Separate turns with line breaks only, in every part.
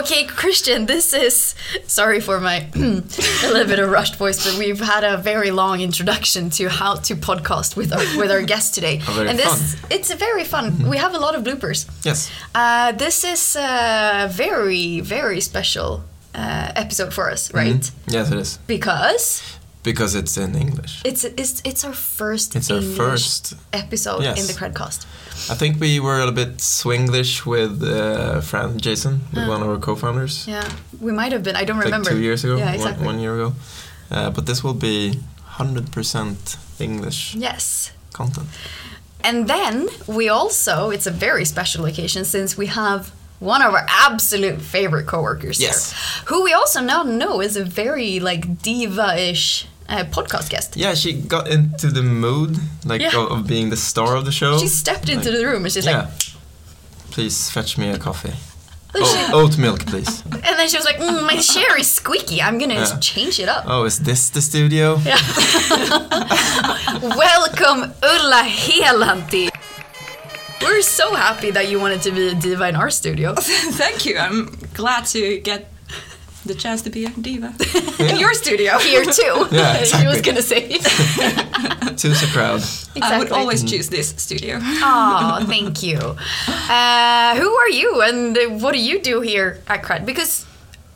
Okay, Christian, this is sorry for my a little bit of rushed voice, but we've had a very long introduction to how to podcast with our with our guest today,
Oh, very
and this
fun. Mm-hmm.
it's very fun. We have a lot of bloopers.
Yes.
Uh, this is a very very special uh, episode for us, right?
Mhm. Yes, it is.
Because
Because it's in English.
it's it's it's our first
It's our first-
episode in the Qredcast.
I think we were a little bit swinglish with uh, Fran Jason, with one of our co-founders,
Yeah, we might have been. I don't
like
remember.
two years ago,
Yeah,
one-
exactly.
one, year ago. Uh, but this will be 100% English
Yes.
content.
And then we also, it's a very special occasion since we have one of our absolute favorite coworkers
Yes.
here, who we also now know is a very like diva-ish uh, podcast guest.
Yeah, she got into the mood, like
Yeah.
of, of being the star of the show.
She stepped into
Like,
the room and she's
yeah.
like,
Please fetch me a coffee.
Oh,
oat milk, please.
and then she was like, mm, my chair is squeaky. I'm gonna
Yeah.
change it up.
Oh, is this the studio?
Yeah. Welcome, Ulla Helanti. We're so happy that you wanted to be a diva in our studio.
Thank you. I'm glad to get the chance to be a diva in your studio.
Here too.
Yeah, exactly.
She was gonna say.
Choose a crowd.
I would
Exactly.
always choose this studio.
Oh, thank you. Uh, who are you and uh, what do you do here at Qred? Because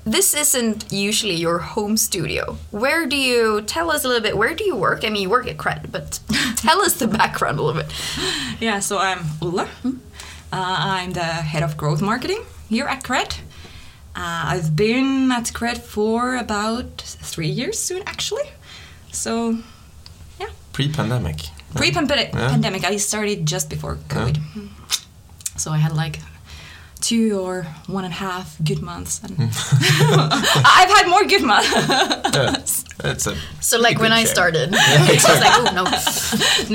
this isn't usually your home studio. Where do you tell us a little bit? Where do you work? I mean, you work at Qred, but tell us the background a little bit.
Yeah, so I'm Ulla. Uh, I'm the head of growth marketing here at Qred. Uh, I've been at Qred for about three years soon, actually. So, yeah,
Pre-pandemic.
pre-pandemic,
Yeah.
pandemic, I started just before COVID. So I had like two or one and a half good months, and I've had more good months.
Yeah, it's a
So, like when
good
I
share.
started, I was like, oh no.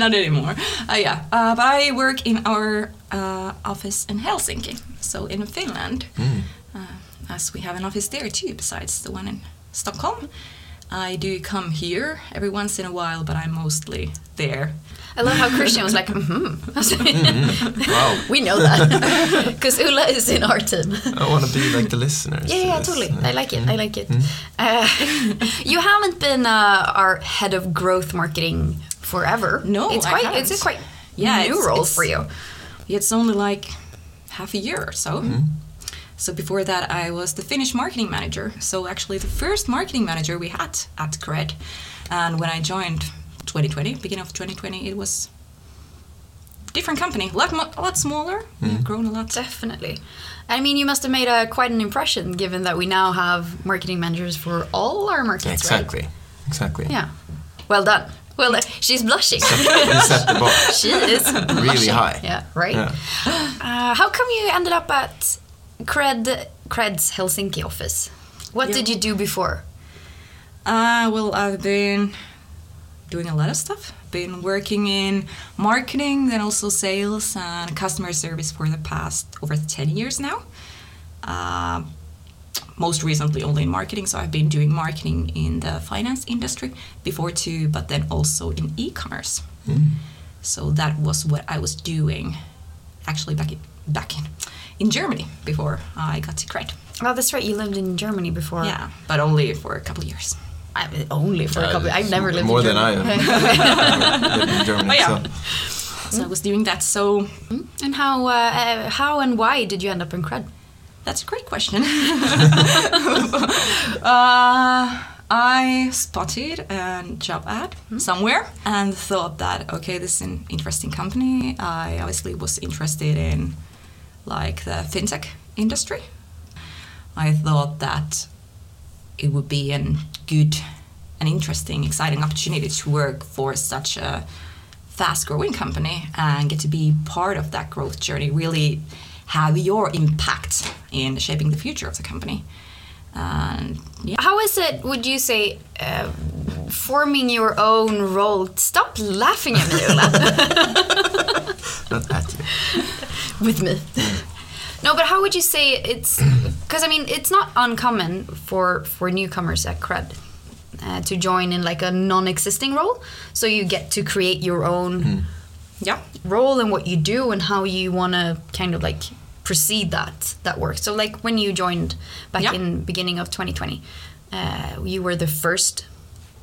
Not anymore. Uh, yeah, uh, but I work in our uh, office in Helsinki, so in Finland, uh, as we have an office there too, besides the one in Stockholm. I do come here every once in a while, but I'm mostly there.
I love how Christian was like, mm-hmm.
Wow.
we know that. Because Ulla is in our team.
I want to be like the listeners.
Yeah,
to
yeah,
this.
totally. I like it. I like it. Uh, you haven't been uh, our head of growth marketing forever.
No,
it's
I
quite.
haven't.
It's a quite
Yeah,
new
it's-
role
it's-
for you.
It's only like half a year or so. So before that, I was the Finnish marketing manager. So actually, the first marketing manager we had at Qred. And when I joined 2020, beginning of 2020, it was different company, a lot, mo- a lot smaller. We've grown a lot.
Definitely. I mean, you must have made a quite an impression, given that we now have marketing managers for all our markets,
Exactly.
right?
Exactly.
Yeah. Well done. Well, done. she's blushing.
You set the bar.
she is
Really
blushing.
high.
Yeah. Right.
Yeah.
Uh, how come you ended up at Qred Qred's Helsinki office? What
Yeah.
did you do before?
Uh, well, I've been doing a lot of stuff. Been working in marketing, then also sales and customer service for the past over 10 years now. Uh, most recently, only in marketing. So I've been doing marketing in the finance industry before too, but then also in e-commerce. So that was what I was doing, actually back in back in in Germany before I got to Qred.
Oh, that's right. You lived in Germany before.
Yeah, but only for a couple of years.
I mean, only for a
Uh,
couple. I've never lived
more
in
than I
Germany.
have. in Germany.
Oh, yeah.
so.
So I was doing that. So
And how uh, uh, how and why did you end up in Qred?
That's a great question. uh, I spotted a job ad somewhere and thought that okay, this is an interesting company. I obviously was interested in like the fintech industry. I thought that it would be a good, an interesting, exciting opportunity to work for such a fast-growing company and get to be part of that growth journey. Really have your impact in shaping the future of the company. And yeah,
How is it? Would you say uh, forming your own role? Stop laughing at me, Ulla.
Not at you.
with me. no, but how would you say it's? Because I mean, it's not uncommon for for newcomers at Qred uh, to join in like a non-existing role. So you get to create your own
yeah,
role and what you do and how you want to kind of like precede that that work. So like when you joined back
Yeah.
in beginning of 2020, uh, you were the first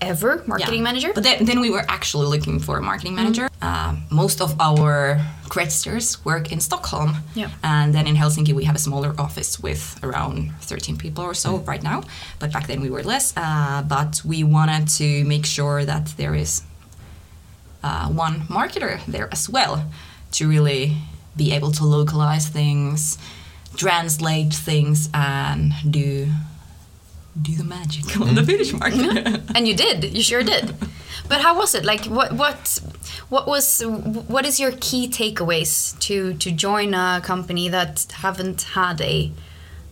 ever marketing
Yeah.
manager.
But then, then we were actually looking for a marketing manager. Uh, most of our creditors work in Stockholm.
Yeah.
And then in Helsinki, we have a smaller office with around 13 people or so right now. But back then we were less. Uh, but we wanted to make sure that there is uh, one marketer there as well to really be able to localize things, translate things, and do do the magic. On the Finnish mm-hmm. market.
and you did. You sure did. But how was it? Like what what what was what is your key takeaways to to join a company that haven't had a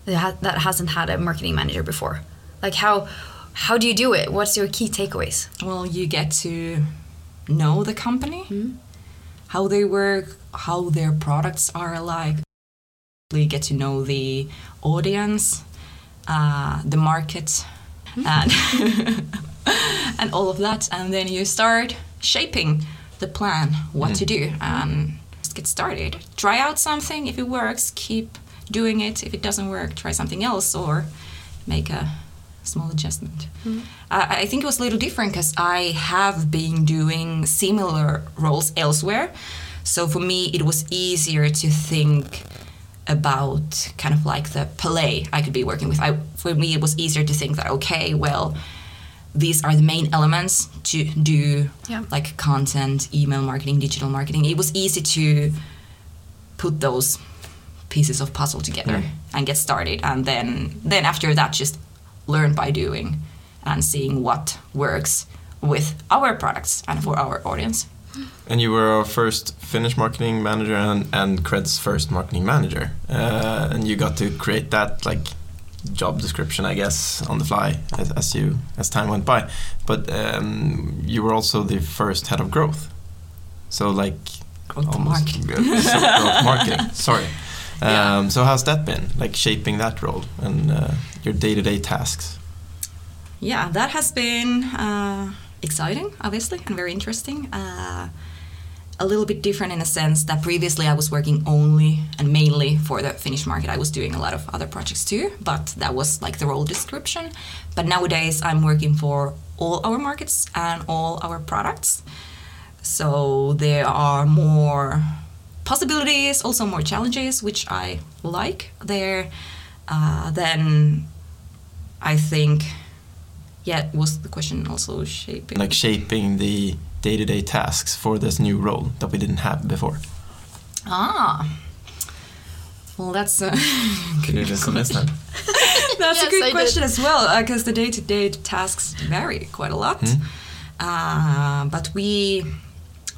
that hasn't had a marketing manager before? Like how how do you do it? What's your key takeaways?
Well, you get to know the company, hmm? how they work, how their products are like. You get to know the audience, uh, the market, hmm? and and all of that, and then you start shaping the plan, what to hmm. do, and just get started. Try out something. If it works, keep doing it. If it doesn't work, try something else or make a small adjustment. Hmm. I I think it was a little different because I have been doing similar roles elsewhere. So for me, it was easier to think about kind of like the play I could be working with. I, for me, it was easier to think that, okay, well, these are the main elements to do
Yeah.
like content, email marketing, digital marketing. It was easy to put those pieces of puzzle together mm. and get started and then then after that just learn by doing and seeing what works with our products and for our audience
And you were our first Finnish marketing manager and, and Qred's first marketing manager. Uh, and you got to create that like job description, I guess, on the fly as, as you as time went by. But um, you were also the first head of growth. So like
Growth
almost-
marketing.
growth marketing. Sorry. Um,
Yeah.
So how's that been? Like shaping that role and uh, your day-to-day tasks.
yeah that has been uh, exciting obviously and very interesting uh, a little bit different in a sense that previously I was working only and mainly for the Finnish market. I was doing a lot of other projects too, but that was like the role description. But nowadays I'm working for all our markets and all our products. So there are more possibilities, also more challenges, which I like there. Uh, then I think, yeah, was the question also shaping?
Like shaping the day-to-day tasks for this new role that we didn't have before.
Ah. Well, that's a,
Could you listen this time?
that's
Yes,
a good
I
question as well, because the day-to-day tasks vary quite a lot. Uh, but we,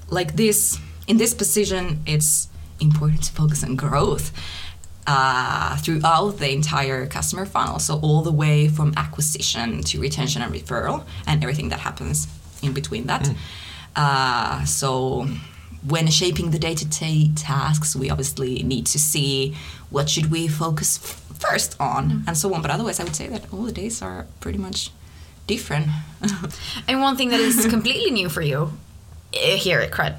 like this, in this position, it's important to focus on growth uh, throughout the entire customer funnel. So all the way from acquisition to retention and referral, and everything that happens in between that. Uh, so when shaping the day-to-day tasks, we obviously need to see what should we focus f- first on, and so on. But otherwise, I would say that all the days are pretty much different.
And one thing that is completely new for you uh, here at Qred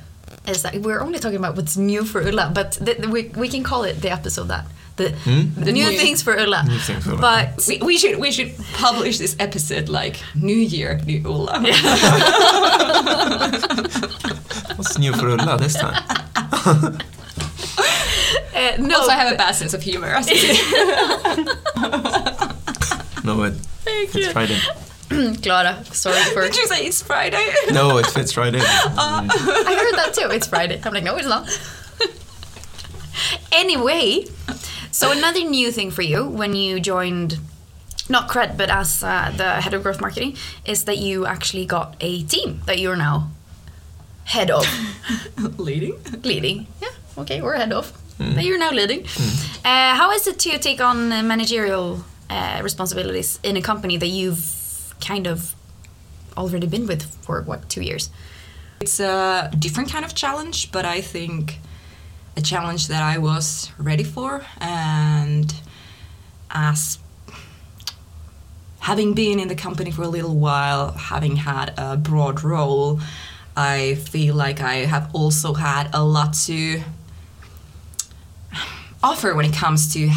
is that we're only talking about what's new for Ulla, but th- th- we, we can call it the episode that the, the new
new-
things for Ulla.
New things for Ulla.
But
we, we should we should publish this episode like New Year, New Ulla.
What's new for Ulla this time?
uh, no,
also, I have a bad sense of humor. as you see.
No, it fits Friday.
Clara, sorry for.
Did you say it's Friday?
No, it fits Friday.
I heard that too. It's Friday. I'm like, no, it's not. anyway, so another new thing for you when you joined, not Qred, but as uh, the head of growth marketing, is that you actually got a team that you're now head of,
Leading.
leading. Yeah, okay, we're head of. That you're now leading. Uh, how is it to take on managerial uh, responsibilities in a company that you've kind of already been with for what two years?
It's a different kind of challenge, but I think a challenge that I was ready for. And as having been in the company for a little while, having had a broad role, I feel like I have also had a lot to offer when it comes to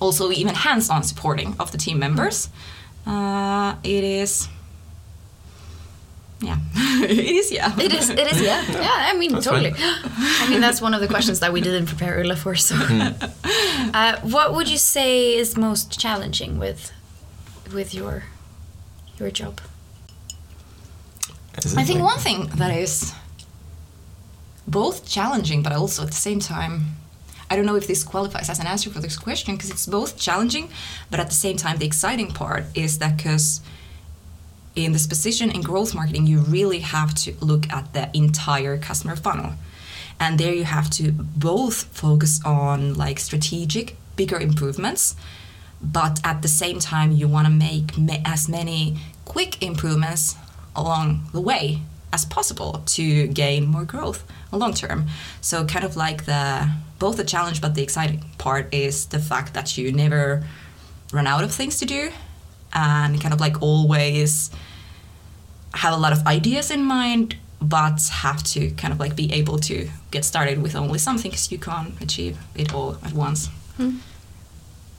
also even hands-on supporting of the team members. Uh, it is. Yeah, it is. Yeah,
It is. It is. Yeah. Yeah. I mean,
That's
totally.
fine.
I mean, that's one of the questions that we didn't prepare Ulla for. So, uh, what would you say is most challenging with with your your job?
Is it
I think
like-
one thing that is both challenging, but also at the same time, I don't know if this qualifies as an answer for this question because it's both challenging, but at the same time, the exciting part is that because in this position in growth marketing, you really have to look at the entire customer funnel. And there you have to both focus on like strategic, bigger improvements, but at the same time, you want to make ma- as many quick improvements along the way as possible to gain more growth long term. So kind of like the both the challenge but the exciting part is the fact that you never run out of things to do and kind of like always have a lot of ideas in mind but have to kind of like be able to get started with only something because you can't achieve it all at once.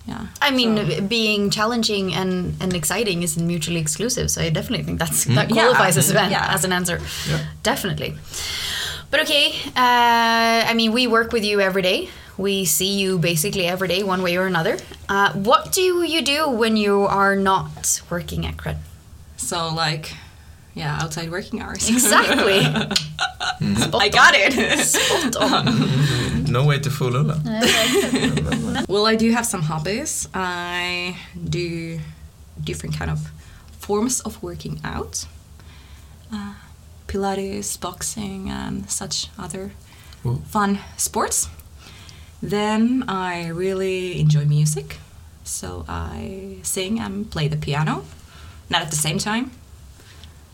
Yeah.
I mean,
So-
being challenging and, and exciting isn't mutually exclusive. So I definitely think that's that
Yeah,
qualifies as, an,
yeah.
as an answer.
Yeah.
Definitely. But okay, uh, I mean, we work with you every day. We see you basically every day, one way or another. Uh, what do you do when you are not working at Qred?
So like, yeah, outside working hours.
Exactly.
I got it.
Spot on.
No way to fool Ulla.
well, I do have some hobbies. I do different kind of forms of working out. Uh, Pilates, boxing, and such other
Ooh.
fun sports. Then I really enjoy music. So I sing and play the piano. Not at the same time.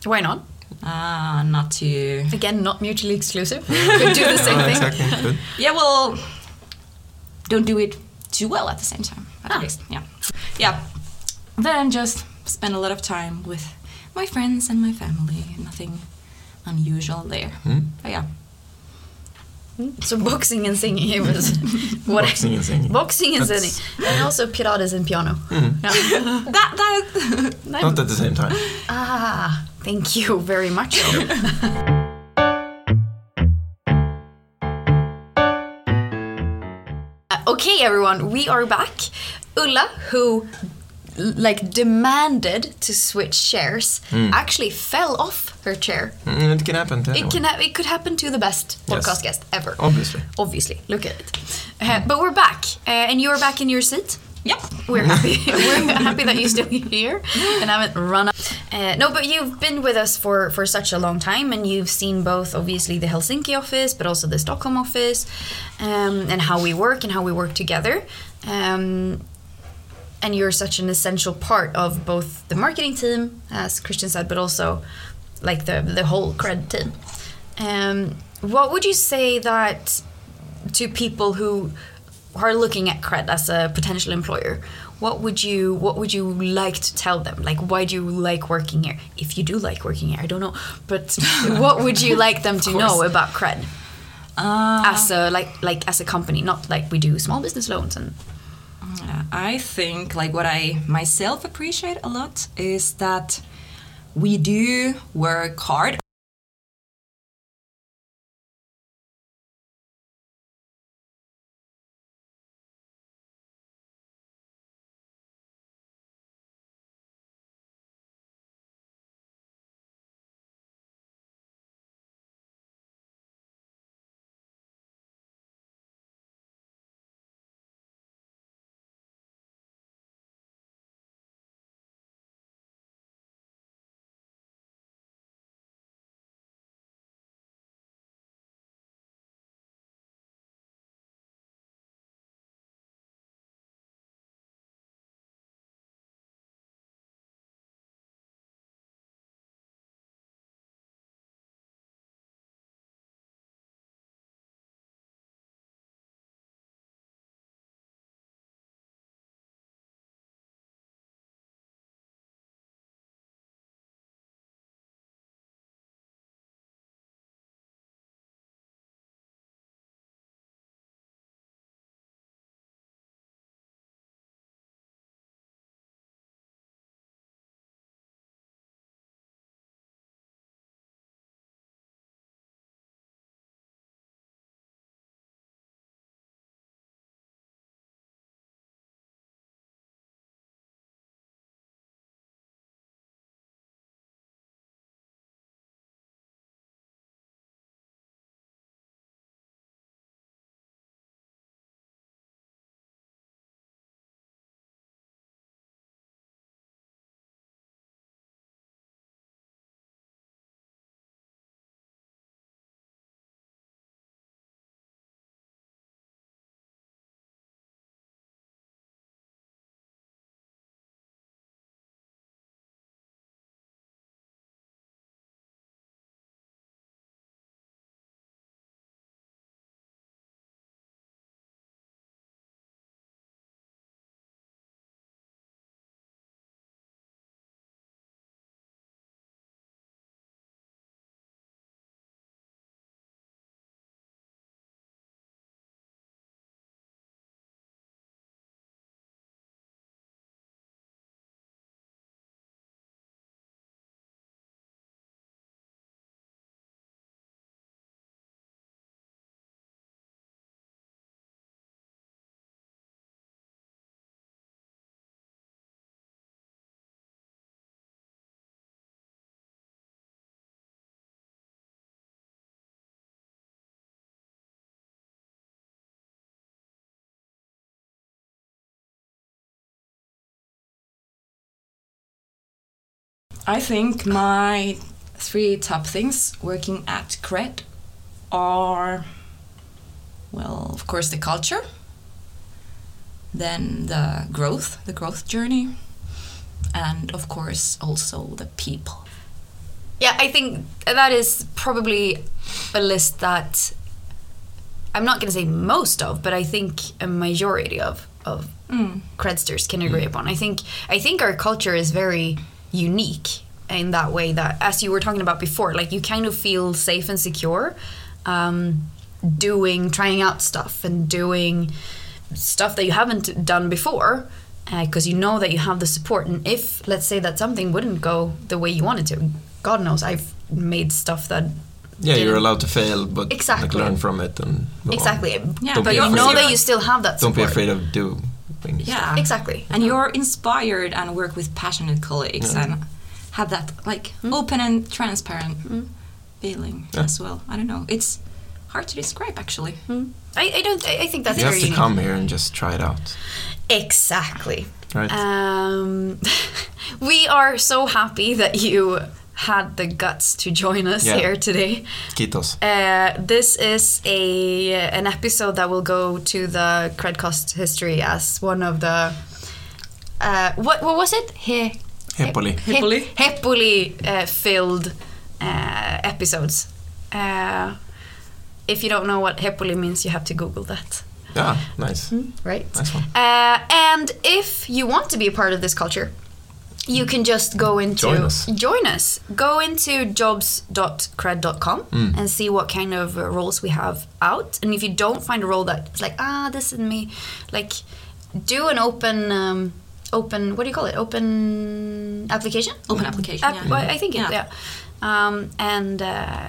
Why not?
Uh, not to
Again, not mutually exclusive. Could do the same
Yeah,
thing.
exactly. Good.
Yeah, well, don't do it too well at the same time, at
Ah.
least. Yeah. Yeah. Then just spend a lot of time with my friends and my family. Nothing unusual there.
Hmm?
But yeah.
So boxing and singing, it was what
Boxing and singing.
Boxing and
That's-
singing, and also Pilates and piano.
Mm.
Yeah.
That, that,
Not at the same time.
ah, thank you very much. Uh, okay, everyone, we are back. Ulla, who l- like demanded to switch chairs, actually fell off her chair.
Mm, it can happen to
It can ha- it could happen to the best
Yes.
podcast guest ever.
Obviously.
Obviously, look at it. Uh, but we're back, uh, and you're back in your seat.
yep.
We're happy. We're happy that you're still here and haven't run up. Uh, no, but you've been with us for for such a long time, and you've seen both, obviously, the Helsinki office, but also the Stockholm office, um, and how we work and how we work together. Um, and you're such an essential part of both the marketing team, as Christian said, but also like the the whole Qred team. Um, what would you say that to people who are looking at Qred as a potential employer? What would you What would you like to tell them? Like, why do you like working here? If you do like working here, I don't know, but what would you like them to know about Qred
Uh,
as a like like as a company? Not like we do small business loans and
Uh, I think like what I myself appreciate a lot is that we do work hard I think my three top things working at Qred are, well, of course, the culture, then the growth, the growth journey, and of course, also the people.
Yeah, I think that is probably a list that I'm not going to say most of, but I think a majority of of
Mm.
credsters can agree upon. I think I think our culture is very unique in that way that, as you were talking about before, like you kind of feel safe and secure, um, doing trying out stuff and doing stuff that you haven't done before. Because you know that you have the support, and if let's say that something wouldn't go the way you wanted to, God knows I've made stuff that
Yeah, you're allowed to fail, but like,
Exactly.
learn from it and move on.
exactly.
Yeah,
Don't
but you know that you still have that
Don't be afraid of doing things.
Yeah.
Exactly.
And you're inspired and work with passionate colleagues
Yeah.
and have that like open and transparent feeling
Yeah.
as well. I don't know. It's hard to describe actually.
I, I don't. I I think that's
You have to
unique.
come here and just try it out.
Exactly.
Right.
Um, we are so happy that you had the guts to join us
Yeah.
here today.
Kitos.
Uh, this is a an episode that will go to the Qredcast history as one of the uh, what what was it? He,
Hepoli.
Hepoli.
Hepoli uh, filled uh, episodes. Uh, if you don't know what happily means, you have to Google that.
Yeah, nice.
Right.
Nice one.
Uh, and if you want to be a part of this culture, you can just go into
Join us.
join us. Go into jobs.qred.com
Mm.
and see what kind of uh, roles we have out. And if you don't find a role that's like ah this is me, like do an open um, open what do you call it open application
Open application.
App-
yeah.
well, I think it,
Yeah.
yeah. Um, and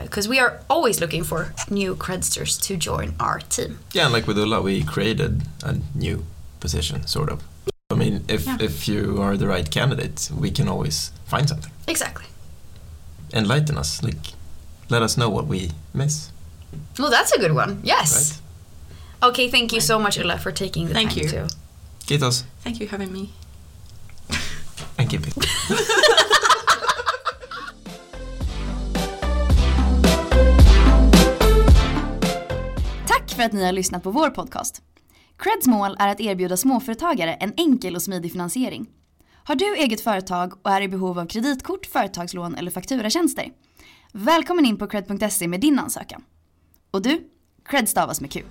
because we are always looking for new credsters to join our team.
Yeah, and like with Ulla, we created a new position, sort of. I mean, if
Yeah.
if you are the right candidate, we can always find something.
Exactly.
Enlighten us, like, let us know what we miss.
Well, that's a good one. Yes.
Right.
Okay, thank you so much, Ulla, for taking the time to.
Thank
time
you.
to.
Kitos
Thank you for having me.
And.
Tack för att ni har lyssnat på vår podcast. Creds mål är att erbjuda småföretagare en enkel och smidig finansiering. Har du eget företag och är i behov av kreditkort, företagslån eller fakturatjänster? Välkommen in på cred.se med din ansökan. Och du, cred stavas med Q.